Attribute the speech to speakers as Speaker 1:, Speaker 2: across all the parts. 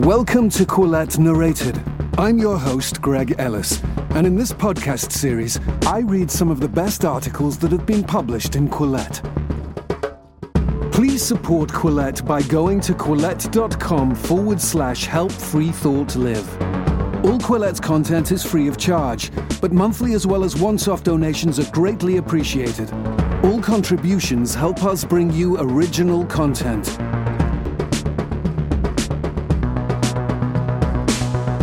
Speaker 1: Welcome to Quillette Narrated. I'm your host, Greg Ellis, and in this podcast series, I read some of the best articles that have been published in Quillette. Please support Quillette by going to quillette.com forward slash help free thought live. All Quillette's content is free of charge, but monthly as well as once off donations are greatly appreciated. All contributions help us bring you original content.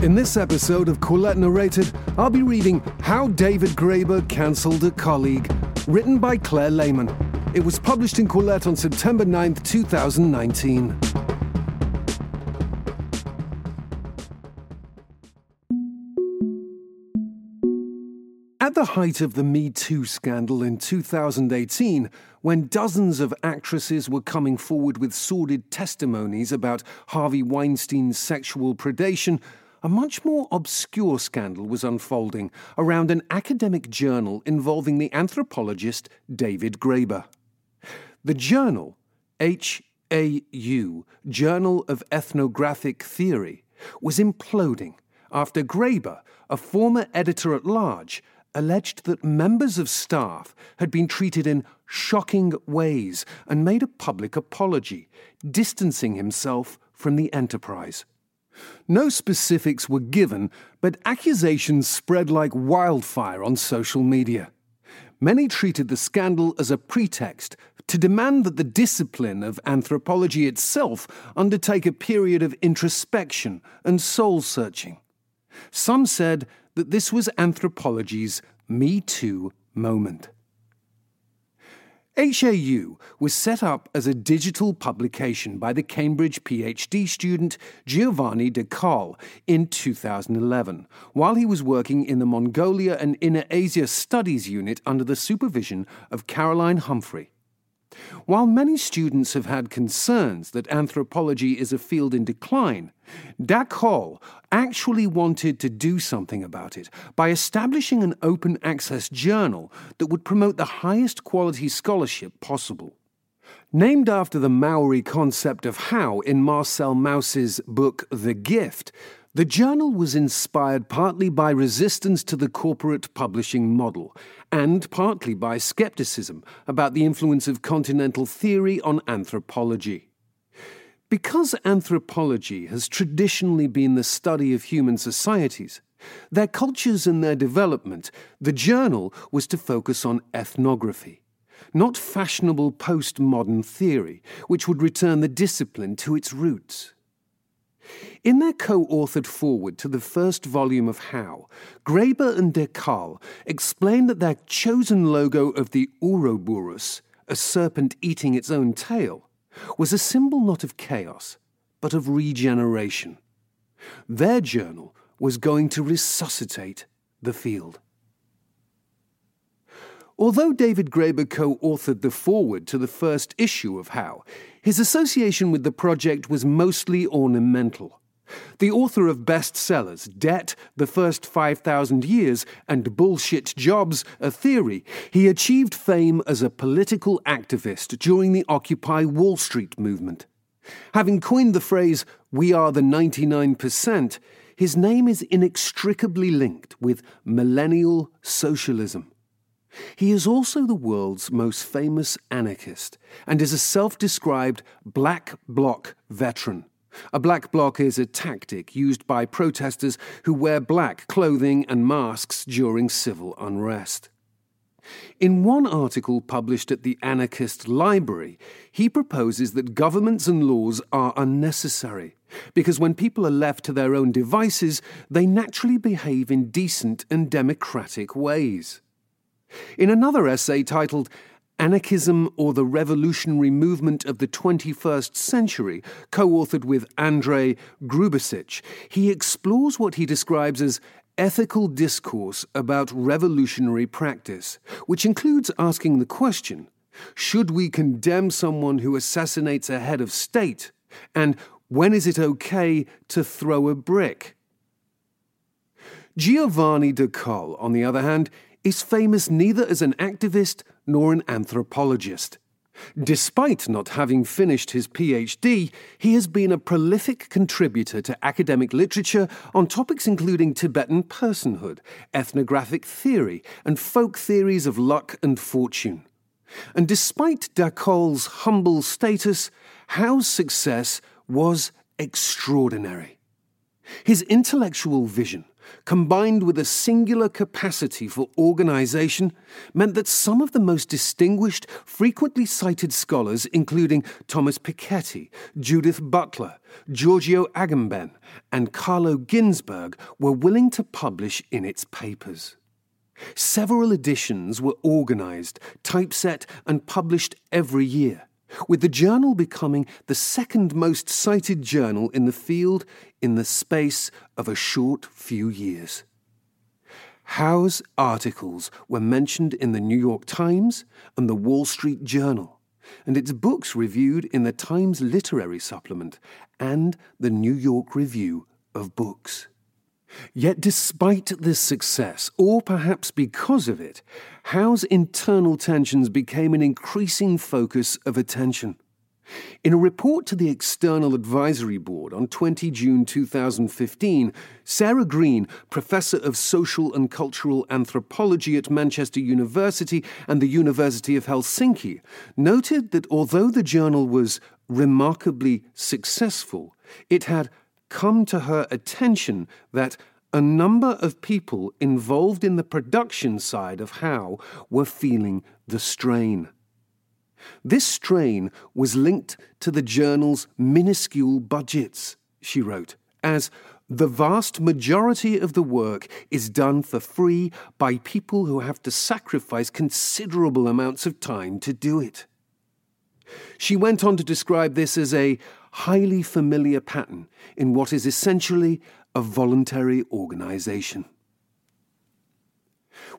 Speaker 1: In this episode of Quillette Narrated, I'll be reading How David Graeber Cancelled a Colleague, written by Claire Lehmann. It was published in Quillette on September 9th, 2019. At the height of the Me Too scandal in 2018, when dozens of actresses were coming forward with sordid testimonies about Harvey Weinstein's sexual predation, a much more obscure scandal was unfolding around an academic journal involving the anthropologist David Graeber. The journal, HAU, Journal of Ethnographic Theory, was imploding after Graeber, a former editor at large, alleged that members of staff had been treated in shocking ways and made a public apology, distancing himself from the enterprise. No specifics were given, but accusations spread like wildfire on social media. Many treated the scandal as a pretext to demand that the discipline of anthropology itself undertake a period of introspection and soul searching. Some said that this was anthropology's Me Too moment. HAU was set up as a digital publication by the Cambridge PhD student Giovanni da Col in 2011, while he was working in the Mongolia and Inner Asia Studies Unit under the supervision of Caroline Humphrey. While many students have had concerns that anthropology is a field in decline, da Col actually wanted to do something about it by establishing an open access journal that would promote the highest quality scholarship possible. Named after the Maori concept of hau in Marcel Mauss's book The Gift, the journal was inspired partly by resistance to the corporate publishing model and partly by skepticism about the influence of continental theory on anthropology. Because anthropology has traditionally been the study of human societies, their cultures and their development, the journal was to focus on ethnography, not fashionable postmodern theory, which would return the discipline to its roots. In their co authored foreword to the first volume of HAU, Graeber and da Col explain that their chosen logo of the Ouroboros, a serpent eating its own tail, was a symbol not of chaos, but of regeneration. Their journal was going to resuscitate the field. Although David Graeber co authored the foreword to the first issue of HAU, his association with the project was mostly ornamental. The author of bestsellers Debt, The First 5,000 Years, and Bullshit Jobs, A Theory, he achieved fame as a political activist during the Occupy Wall Street movement. Having coined the phrase, We are the 99%, his name is inextricably linked with millennial socialism. He is also the world's most famous anarchist and is a self described black bloc veteran. A black bloc is a tactic used by protesters who wear black clothing and masks during civil unrest. In one article published at the Anarchist Library, he proposes that governments and laws are unnecessary because when people are left to their own devices, they naturally behave in decent and democratic ways. In another essay titled Anarchism or the Revolutionary Movement of the 21st Century, co authored with Andrei Grubačić, he explores what he describes as ethical discourse about revolutionary practice, which includes asking the question should we condemn someone who assassinates a head of state? And when is it okay to throw a brick? Giovanni da Col, on the other hand, is famous neither as an activist nor an anthropologist. Despite not having finished his PhD, he has been a prolific contributor to academic literature on topics including Tibetan personhood, ethnographic theory, and folk theories of luck and fortune. And despite da Col's humble status, HAU's success was extraordinary. His intellectual vision, combined with a singular capacity for organization, meant that some of the most distinguished, frequently cited scholars, including Thomas Piketty, Judith Butler, Giorgio Agamben, and Carlo Ginzburg, were willing to publish in its papers. Several editions were organized, typeset, and published every year with the journal becoming the second most cited journal in the field in the space of a short few years. HAU's articles were mentioned in the New York Times and the Wall Street Journal, and its books reviewed in the Times Literary Supplement and the New York Review of Books. Yet, despite this success, or perhaps because of it, HAU's internal tensions became an increasing focus of attention. In a report to the External Advisory Board on 20 June 2015, Sarah Green, Professor of Social and Cultural Anthropology at Manchester University and the University of Helsinki, noted that although the journal was remarkably successful, it had come to her attention that a number of people involved in the production side of HAU were feeling the strain. This strain was linked to the journal's minuscule budgets, she wrote, as the vast majority of the work is done for free by people who have to sacrifice considerable amounts of time to do it. She went on to describe this as a highly familiar pattern in what is essentially a voluntary organisation.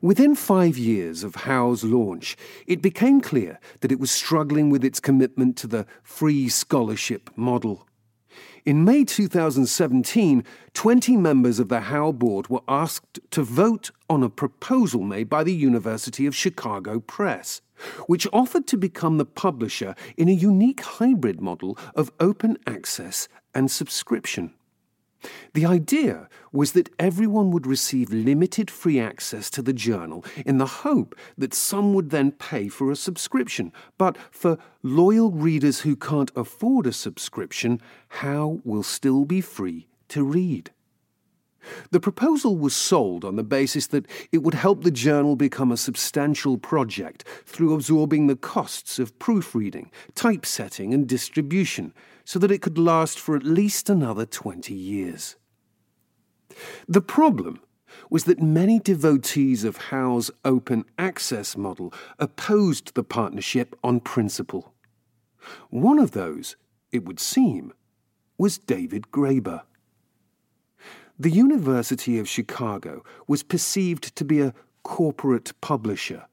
Speaker 1: Within five years of HAU's launch, it became clear that it was struggling with its commitment to the free scholarship model. In May 2017, 20 members of the HAU board were asked to vote on a proposal made by the University of Chicago Press which offered to become the publisher in a unique hybrid model of open access and subscription. The idea was that everyone would receive limited free access to the journal in the hope that some would then pay for a subscription. But for loyal readers who can't afford a subscription, HAU will still be free to read. The proposal was sold on the basis that it would help the journal become a substantial project through absorbing the costs of proofreading, typesetting, and distribution, so that it could last for at least another 20 years. The problem was that many devotees of HAU's open access model opposed the partnership on principle. One of those, it would seem, was David Graeber. The University of Chicago was perceived to be a corporate publisher,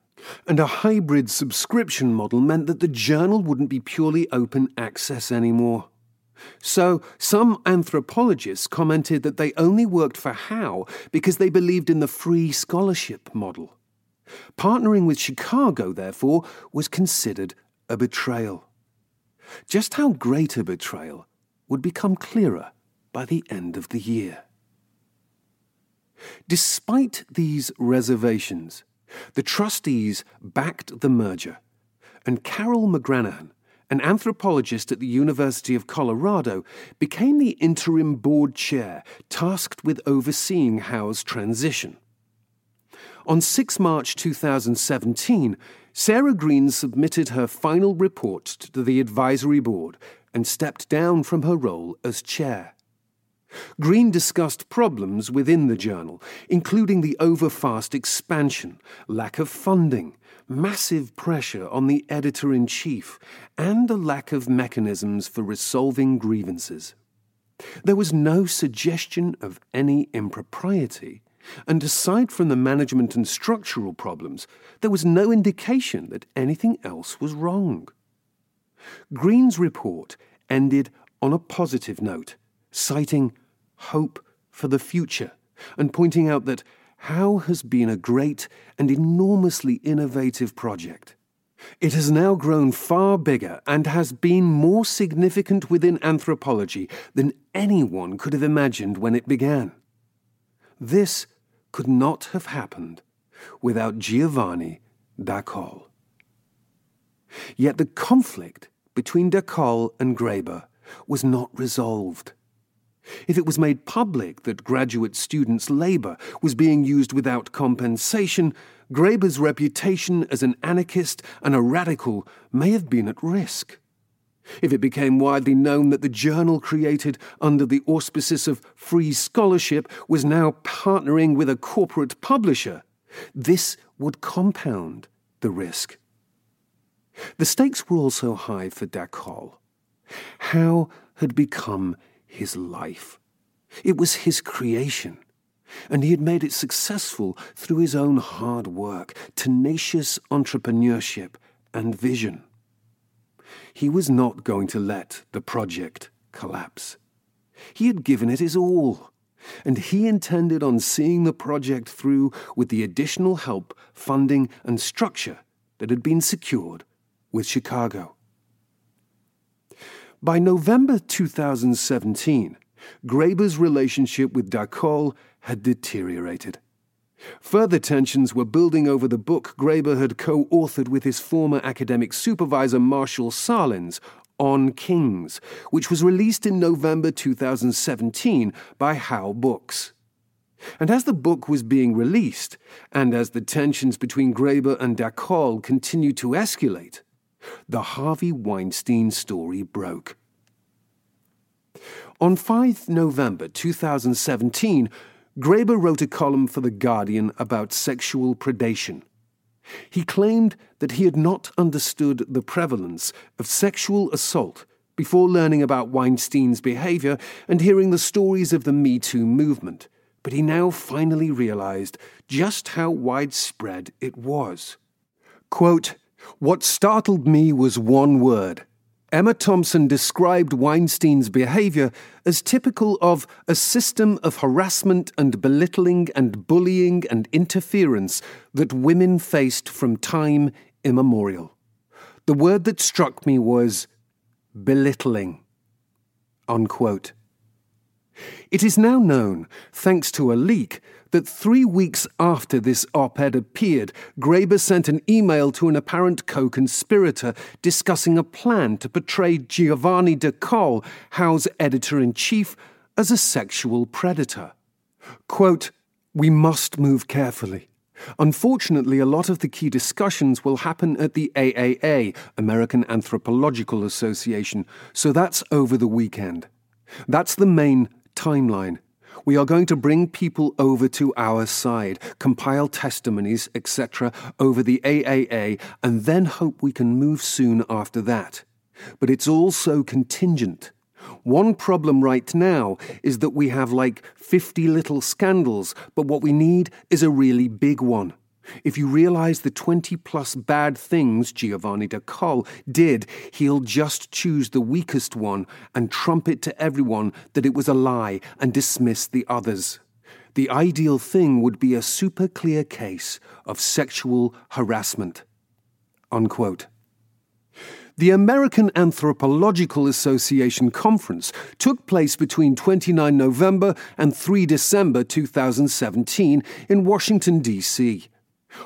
Speaker 1: and a hybrid subscription model meant that the journal wouldn't be purely open access anymore. So, some anthropologists commented that they only worked for HAU because they believed in the free scholarship model. Partnering with Chicago, therefore, was considered a betrayal. Just how great a betrayal would become clearer by the end of the year. Despite these reservations, the trustees backed the merger, and Carol McGranahan, an anthropologist at the University of Colorado, became the interim board chair tasked with overseeing HAU's transition. On 6 March 2017, Sarah Green submitted her final report to the advisory board and stepped down from her role as chair. Green discussed problems within the journal, including the overfast expansion, lack of funding, massive pressure on the editor in chief, and a lack of mechanisms for resolving grievances. There was no suggestion of any impropriety, and aside from the management and structural problems, there was no indication that anything else was wrong. Green's report ended on a positive note, citing hope for the future and pointing out that HAU has been a great and enormously innovative project. It has now grown far bigger and has been more significant within anthropology than anyone could have imagined when it began. This could not have happened without Giovanni da Col. Yet the conflict between da Col and Graeber was not resolved. If it was made public that graduate students' labour was being used without compensation, Graeber's reputation as an anarchist and a radical may have been at risk. If it became widely known that the journal created under the auspices of free scholarship was now partnering with a corporate publisher, this would compound the risk. The stakes were also high for Dacol. HAU had become his life. It was his creation, and he had made it successful through his own hard work, tenacious entrepreneurship, and vision. He was not going to let the project collapse. He had given it his all, and he intended on seeing the project through with the additional help, funding, and structure that had been secured with Chicago. By November 2017, Graeber's relationship with da Col had deteriorated. Further tensions were building over the book Graeber had co authored with his former academic supervisor Marshall Sahlins on Kings, which was released in November 2017 by HAU Books. And as the book was being released, and as the tensions between Graeber and da Col continued to escalate, the Harvey Weinstein story broke. On 5 November 2017, Graeber wrote a column for The Guardian about sexual predation. He claimed that he had not understood the prevalence of sexual assault before learning about Weinstein's behavior and hearing the stories of the Me Too movement, but he now finally realized just how widespread it was. Quote, what startled me was one word. Emma Thompson described Weinstein's behavior as typical of a system of harassment and belittling and bullying and interference that women faced from time immemorial. The word that struck me was belittling. Unquote. It is now known, thanks to a leak, that three weeks after this op ed appeared, Graeber sent an email to an apparent co conspirator discussing a plan to portray Giovanni da Col, HAU's editor in chief, as a sexual predator. Quote, We must move carefully. Unfortunately, a lot of the key discussions will happen at the AAA, American Anthropological Association, so that's over the weekend. That's the main timeline. We are going to bring people over to our side, compile testimonies, etc., over the AAA, and then hope we can move soon after that. But it's also contingent. One problem right now is that we have like 50 little scandals, but what we need is a really big one. If you realize the 20 plus bad things Giovanni da Col did, he'll just choose the weakest one and trumpet to everyone that it was a lie and dismiss the others. The ideal thing would be a super clear case of sexual harassment. Unquote. The American Anthropological Association conference took place between 29 November and 3 December 2017 in Washington, D.C.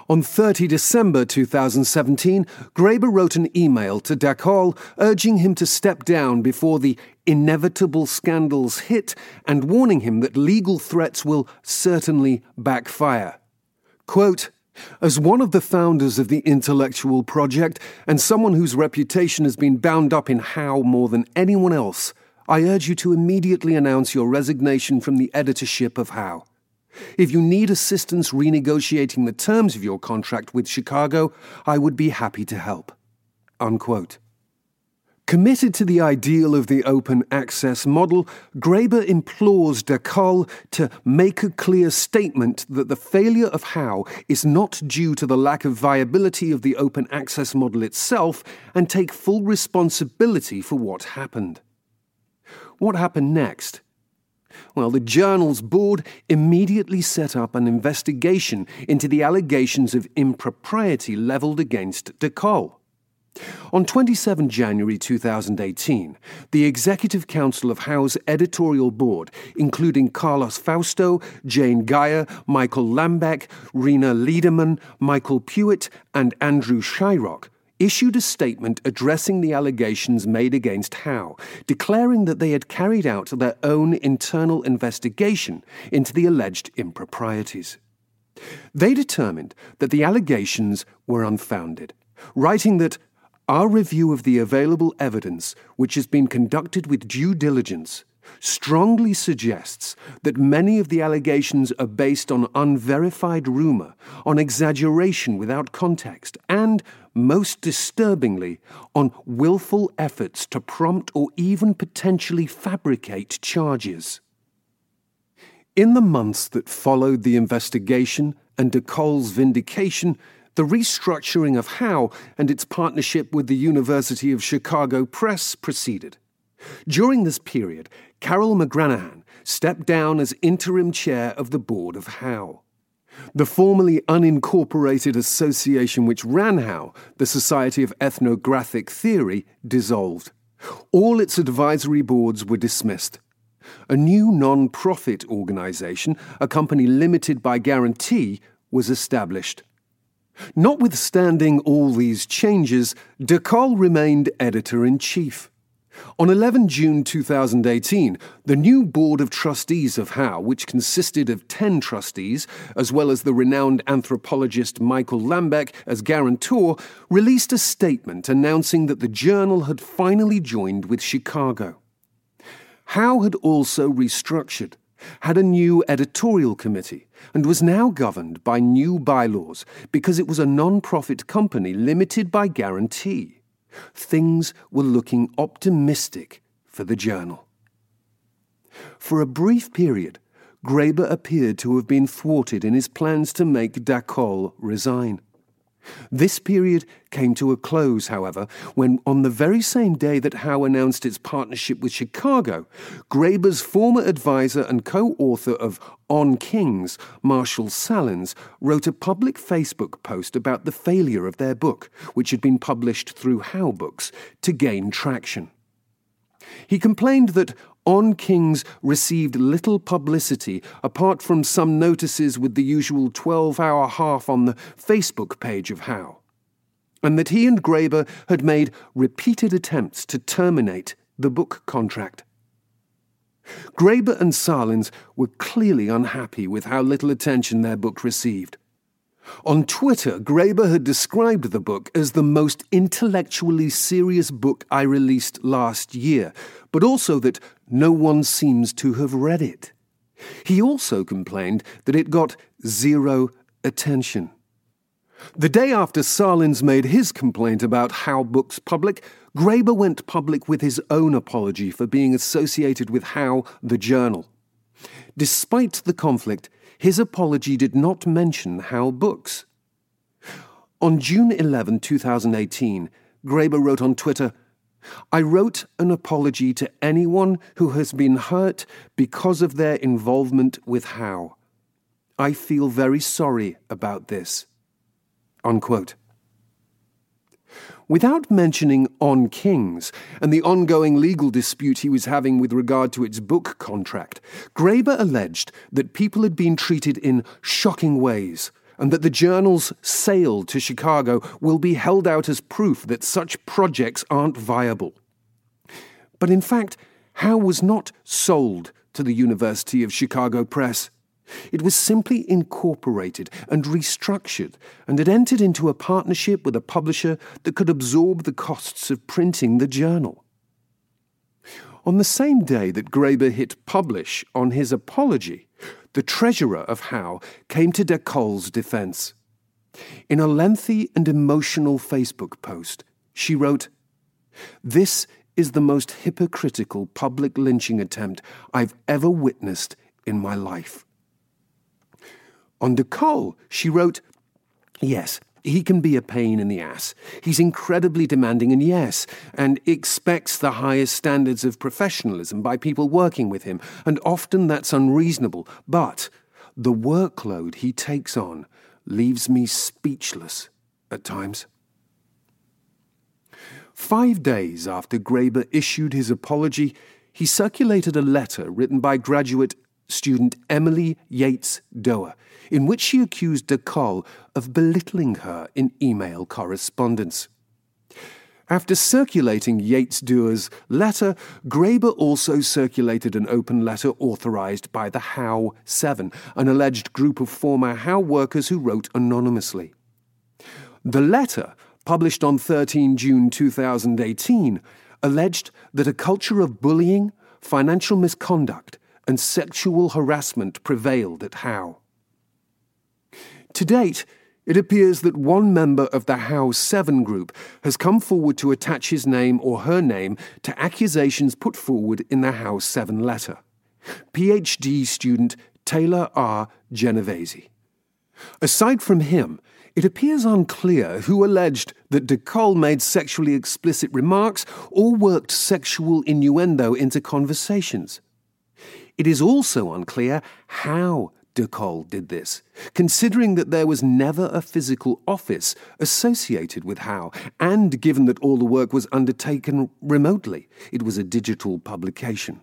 Speaker 1: On 30 December 2017, Graeber wrote an email to da Col urging him to step down before the inevitable scandals hit and warning him that legal threats will certainly backfire. Quote, as one of the founders of the intellectual project and someone whose reputation has been bound up in HAU more than anyone else, I urge you to immediately announce your resignation from the editorship of HAU. If you need assistance renegotiating the terms of your contract with Chicago, I would be happy to help. Unquote. Committed to the ideal of the open access model, Graeber implores da Col to make a clear statement that the failure of HAU is not due to the lack of viability of the open access model itself and take full responsibility for what happened. What happened next? Well, the journal's board immediately set up an investigation into the allegations of impropriety levelled against da Col. On 27 January 2018, the Executive Council of HAU's editorial board, including Carlos Fausto, Jane Guyer, Michael Lambek, Rena Lederman, Michael Puett, and Andrew Shryock, issued a statement addressing the allegations made against HAU, declaring that they had carried out their own internal investigation into the alleged improprieties. They determined that the allegations were unfounded, writing that our review of the available evidence, which has been conducted with due diligence, strongly suggests that many of the allegations are based on unverified rumour, on exaggeration without context, and, most disturbingly, on willful efforts to prompt or even potentially fabricate charges. In the months that followed the investigation and da Col's vindication, the restructuring of HAU and its partnership with the University of Chicago Press proceeded. During this period, Carol McGranahan stepped down as interim chair of the board of HAU. The formerly unincorporated association which ran HAU, the Society of Ethnographic Theory, dissolved. All its advisory boards were dismissed. A new non profit organization, a company limited by guarantee, was established. Notwithstanding all these changes, da Col remained editor in chief. On 11 June 2018, the new Board of Trustees of HAU, which consisted of 10 trustees, as well as the renowned anthropologist Michael Lambek as guarantor, released a statement announcing that the journal had finally joined with Chicago. HAU had also restructured had a new editorial committee, and was now governed by new bylaws because it was a non profit company limited by guarantee. Things were looking optimistic for the journal. For a brief period, Graeber appeared to have been thwarted in his plans to make da Col resign. This period came to a close, however, when on the very same day that HAU announced its partnership with Chicago, Graeber's former advisor and co author of On Kings, Marshall Sahlins, wrote a public Facebook post about the failure of their book, which had been published through HAU Books, to gain traction. He complained that on Kings received little publicity apart from some notices with the usual 12 hour half on the Facebook page of HAU, and that he and Graeber had made repeated attempts to terminate the book contract. Graeber and Sahlins were clearly unhappy with how little attention their book received. On Twitter, Graeber had described the book as the most intellectually serious book I released last year, but also that no one seems to have read it. He also complained that it got zero attention. The day after Sahlins made his complaint about HAU Books Public, Graeber went public with his own apology for being associated with HAU, the journal. Despite the conflict, his apology did not mention HAU Books. On June 11, 2018, Graeber wrote on Twitter, I wrote an apology to anyone who has been hurt because of their involvement with HAU. I feel very sorry about this. Unquote. Without mentioning On Kings and the ongoing legal dispute he was having with regard to its book contract, Graeber alleged that people had been treated in shocking ways and that the journal's sale to Chicago will be held out as proof that such projects aren't viable. But in fact, HAU was not sold to the University of Chicago Press. It was simply incorporated and restructured and had entered into a partnership with a publisher that could absorb the costs of printing the journal. On the same day that Graeber hit publish on his apology, the treasurer of HAU came to de defense. In a lengthy and emotional Facebook post, she wrote, This is the most hypocritical public lynching attempt I've ever witnessed in my life. On da Col, she wrote, Yes, he can be a pain in the ass. He's incredibly demanding, and yes, and expects the highest standards of professionalism by people working with him, and often that's unreasonable. But the workload he takes on leaves me speechless at times. Five days after Graeber issued his apology, he circulated a letter written by graduate student Emily Yates Doerr, in which she accused da Col of belittling her in email correspondence. After circulating Yates Doerr's letter, Graeber also circulated an open letter authorized by the HAU Seven, an alleged group of former HAU workers who wrote anonymously. The letter, published on 13 June 2018, alleged that a culture of bullying, financial misconduct, and sexual harassment prevailed at HAU. To date, it appears that one member of the HAU 7 group has come forward to attach his name or her name to accusations put forward in the HAU 7 letter. PhD student Taylor R. Genovese. Aside from him, it appears unclear who alleged that da Col made sexually explicit remarks or worked sexual innuendo into conversations. It is also unclear how da Col did this, considering that there was never a physical office associated with HAU, and given that all the work was undertaken remotely. It was a digital publication.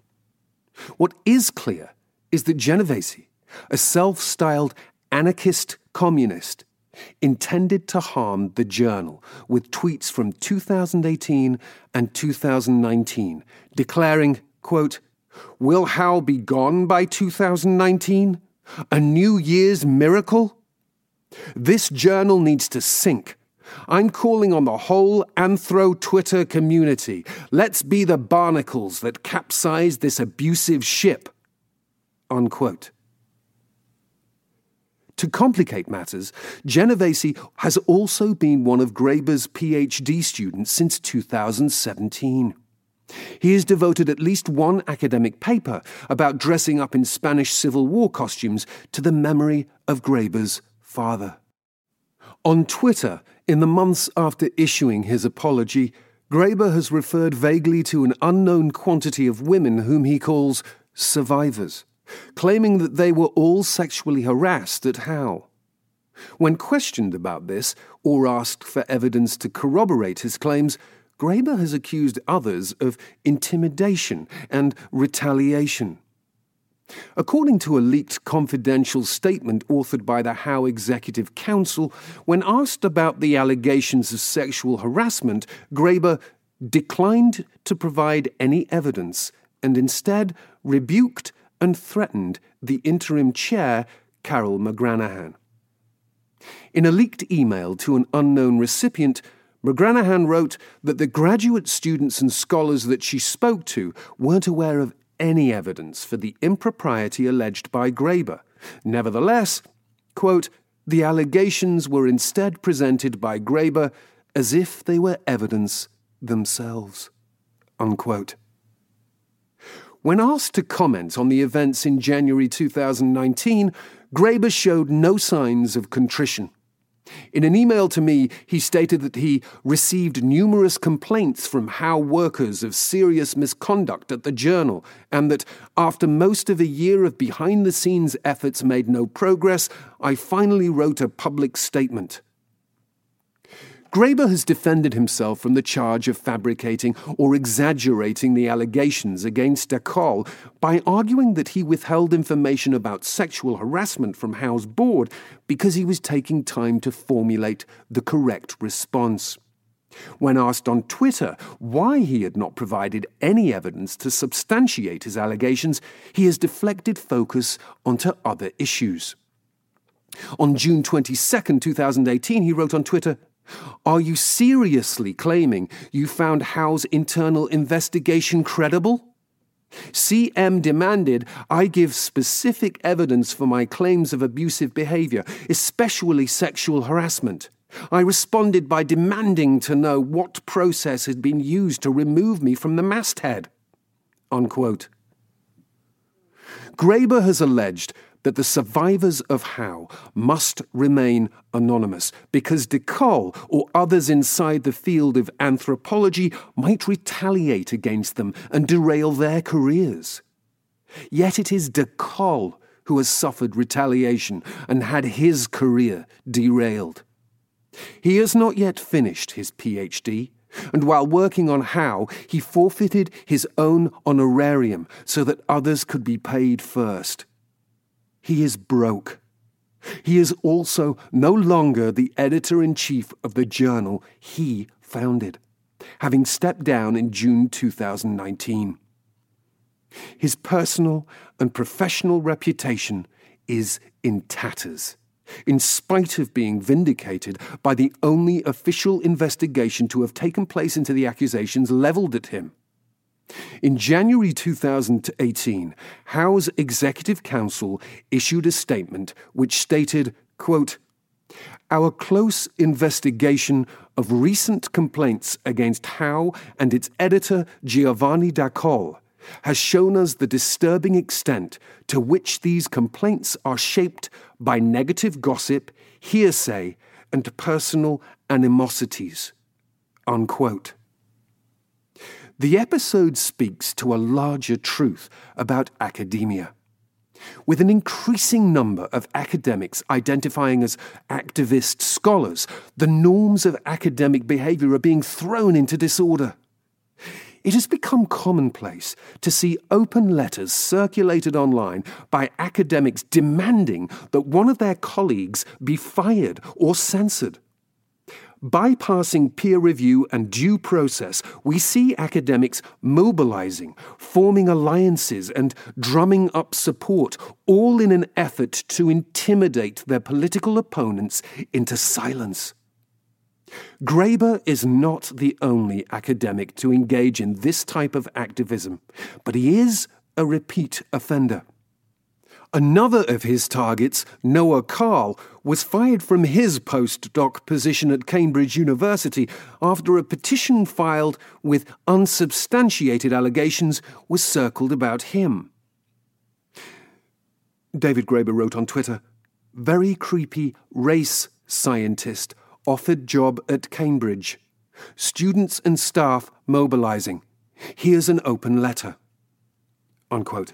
Speaker 1: What is clear is that Genovese, a self styled anarchist communist, intended to harm the journal with tweets from 2018 and 2019 declaring, quote, Will HAU be gone by 2019? A New Year's miracle? This journal needs to sink. I'm calling on the whole Anthro Twitter community. Let's be the barnacles that capsize this abusive ship. Unquote. To complicate matters, Genovese has also been one of Graeber's PhD students since 2017. He has devoted at least one academic paper about dressing up in Spanish Civil War costumes to the memory of Graeber's father. On Twitter, in the months after issuing his apology, Graeber has referred vaguely to an unknown quantity of women whom he calls survivors, claiming that they were all sexually harassed at HAU. When questioned about this, or asked for evidence to corroborate his claims, Graeber has accused others of intimidation and retaliation. According to a leaked confidential statement authored by the HAU Executive Council, when asked about the allegations of sexual harassment, Graeber declined to provide any evidence and instead rebuked and threatened the interim chair, Carol McGranahan. In a leaked email to an unknown recipient, McGranahan wrote that the graduate students and scholars that she spoke to weren't aware of any evidence for the impropriety alleged by Graeber. Nevertheless, quote, the allegations were instead presented by Graeber as if they were evidence themselves. Unquote. When asked to comment on the events in January 2019, Graeber showed no signs of contrition. In an email to me, he stated that he received numerous complaints from HAU workers of serious misconduct at the journal, and that after most of a year of behind the scenes efforts made no progress, I finally wrote a public statement. Graeber has defended himself from the charge of fabricating or exaggerating the allegations against da Col by arguing that he withheld information about sexual harassment from HAU's board because he was taking time to formulate the correct response. When asked on Twitter why he had not provided any evidence to substantiate his allegations, he has deflected focus onto other issues. On June 22, 2018, he wrote on Twitter, are you seriously claiming you found HAU's internal investigation credible? CM demanded I give specific evidence for my claims of abusive behavior, especially sexual harassment. I responded by demanding to know what process had been used to remove me from the masthead. Unquote. Graeber has alleged that the survivors of HAU must remain anonymous because de or others inside the field of anthropology might retaliate against them and derail their careers. Yet it is de who has suffered retaliation and had his career derailed. He has not yet finished his PhD, And while working on HAU, he forfeited his own honorarium so that others could be paid first. He is broke. He is also no longer the editor in chief of the journal he founded, having stepped down in June 2019. His personal and professional reputation is in tatters, in spite of being vindicated by the only official investigation to have taken place into the accusations levelled at him. In January 2018, HAU's Executive Council issued a statement which stated, quote, Our close investigation of recent complaints against HAU and its editor Giovanni da Col has shown us the disturbing extent to which these complaints are shaped by negative gossip, hearsay, and personal animosities. Unquote. The episode speaks to a larger truth about academia. With an increasing number of academics identifying as activist scholars, the norms of academic behavior are being thrown into disorder. It has become commonplace to see open letters circulated online by academics demanding that one of their colleagues be fired or censored. Bypassing peer review and due process, we see academics mobilizing, forming alliances, and drumming up support, all in an effort to intimidate their political opponents into silence. Graeber is not the only academic to engage in this type of activism, but he is a repeat offender. Another of his targets, Noah Carl, was fired from his postdoc position at Cambridge University after a petition filed with unsubstantiated allegations was circled about him. David Graeber wrote on Twitter Very creepy race scientist offered job at Cambridge. Students and staff mobilizing. Here's an open letter. Unquote.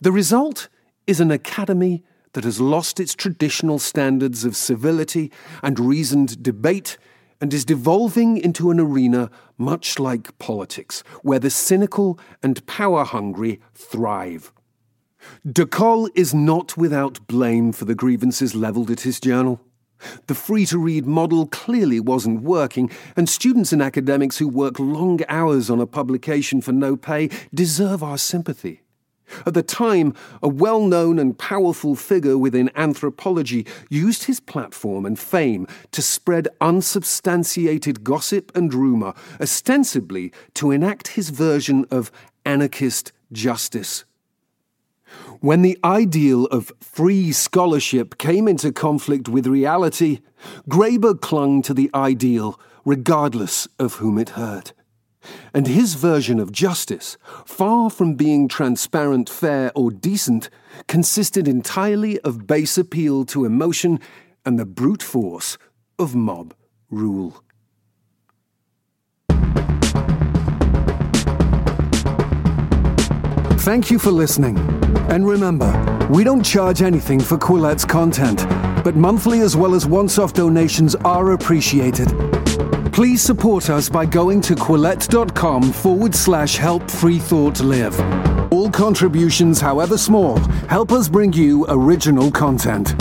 Speaker 1: The result is an academy that has lost its traditional standards of civility and reasoned debate and is devolving into an arena much like politics, where the cynical and power hungry thrive. da Col is not without blame for the grievances levelled at his journal. The free to read model clearly wasn't working, and students and academics who work long hours on a publication for no pay deserve our sympathy. At the time, a well known and powerful figure within anthropology used his platform and fame to spread unsubstantiated gossip and rumour, ostensibly to enact his version of anarchist justice. When the ideal of free scholarship came into conflict with reality, Graeber clung to the ideal regardless of whom it hurt. And his version of justice, far from being transparent, fair, or decent, consisted entirely of base appeal to emotion and the brute force of mob rule. Thank you for listening. And remember, we don't charge anything for Quillette's content, but monthly as well as once off donations are appreciated. Please support us by going to quillette.com forward slash help free thought live. All contributions, however small, help us bring you original content.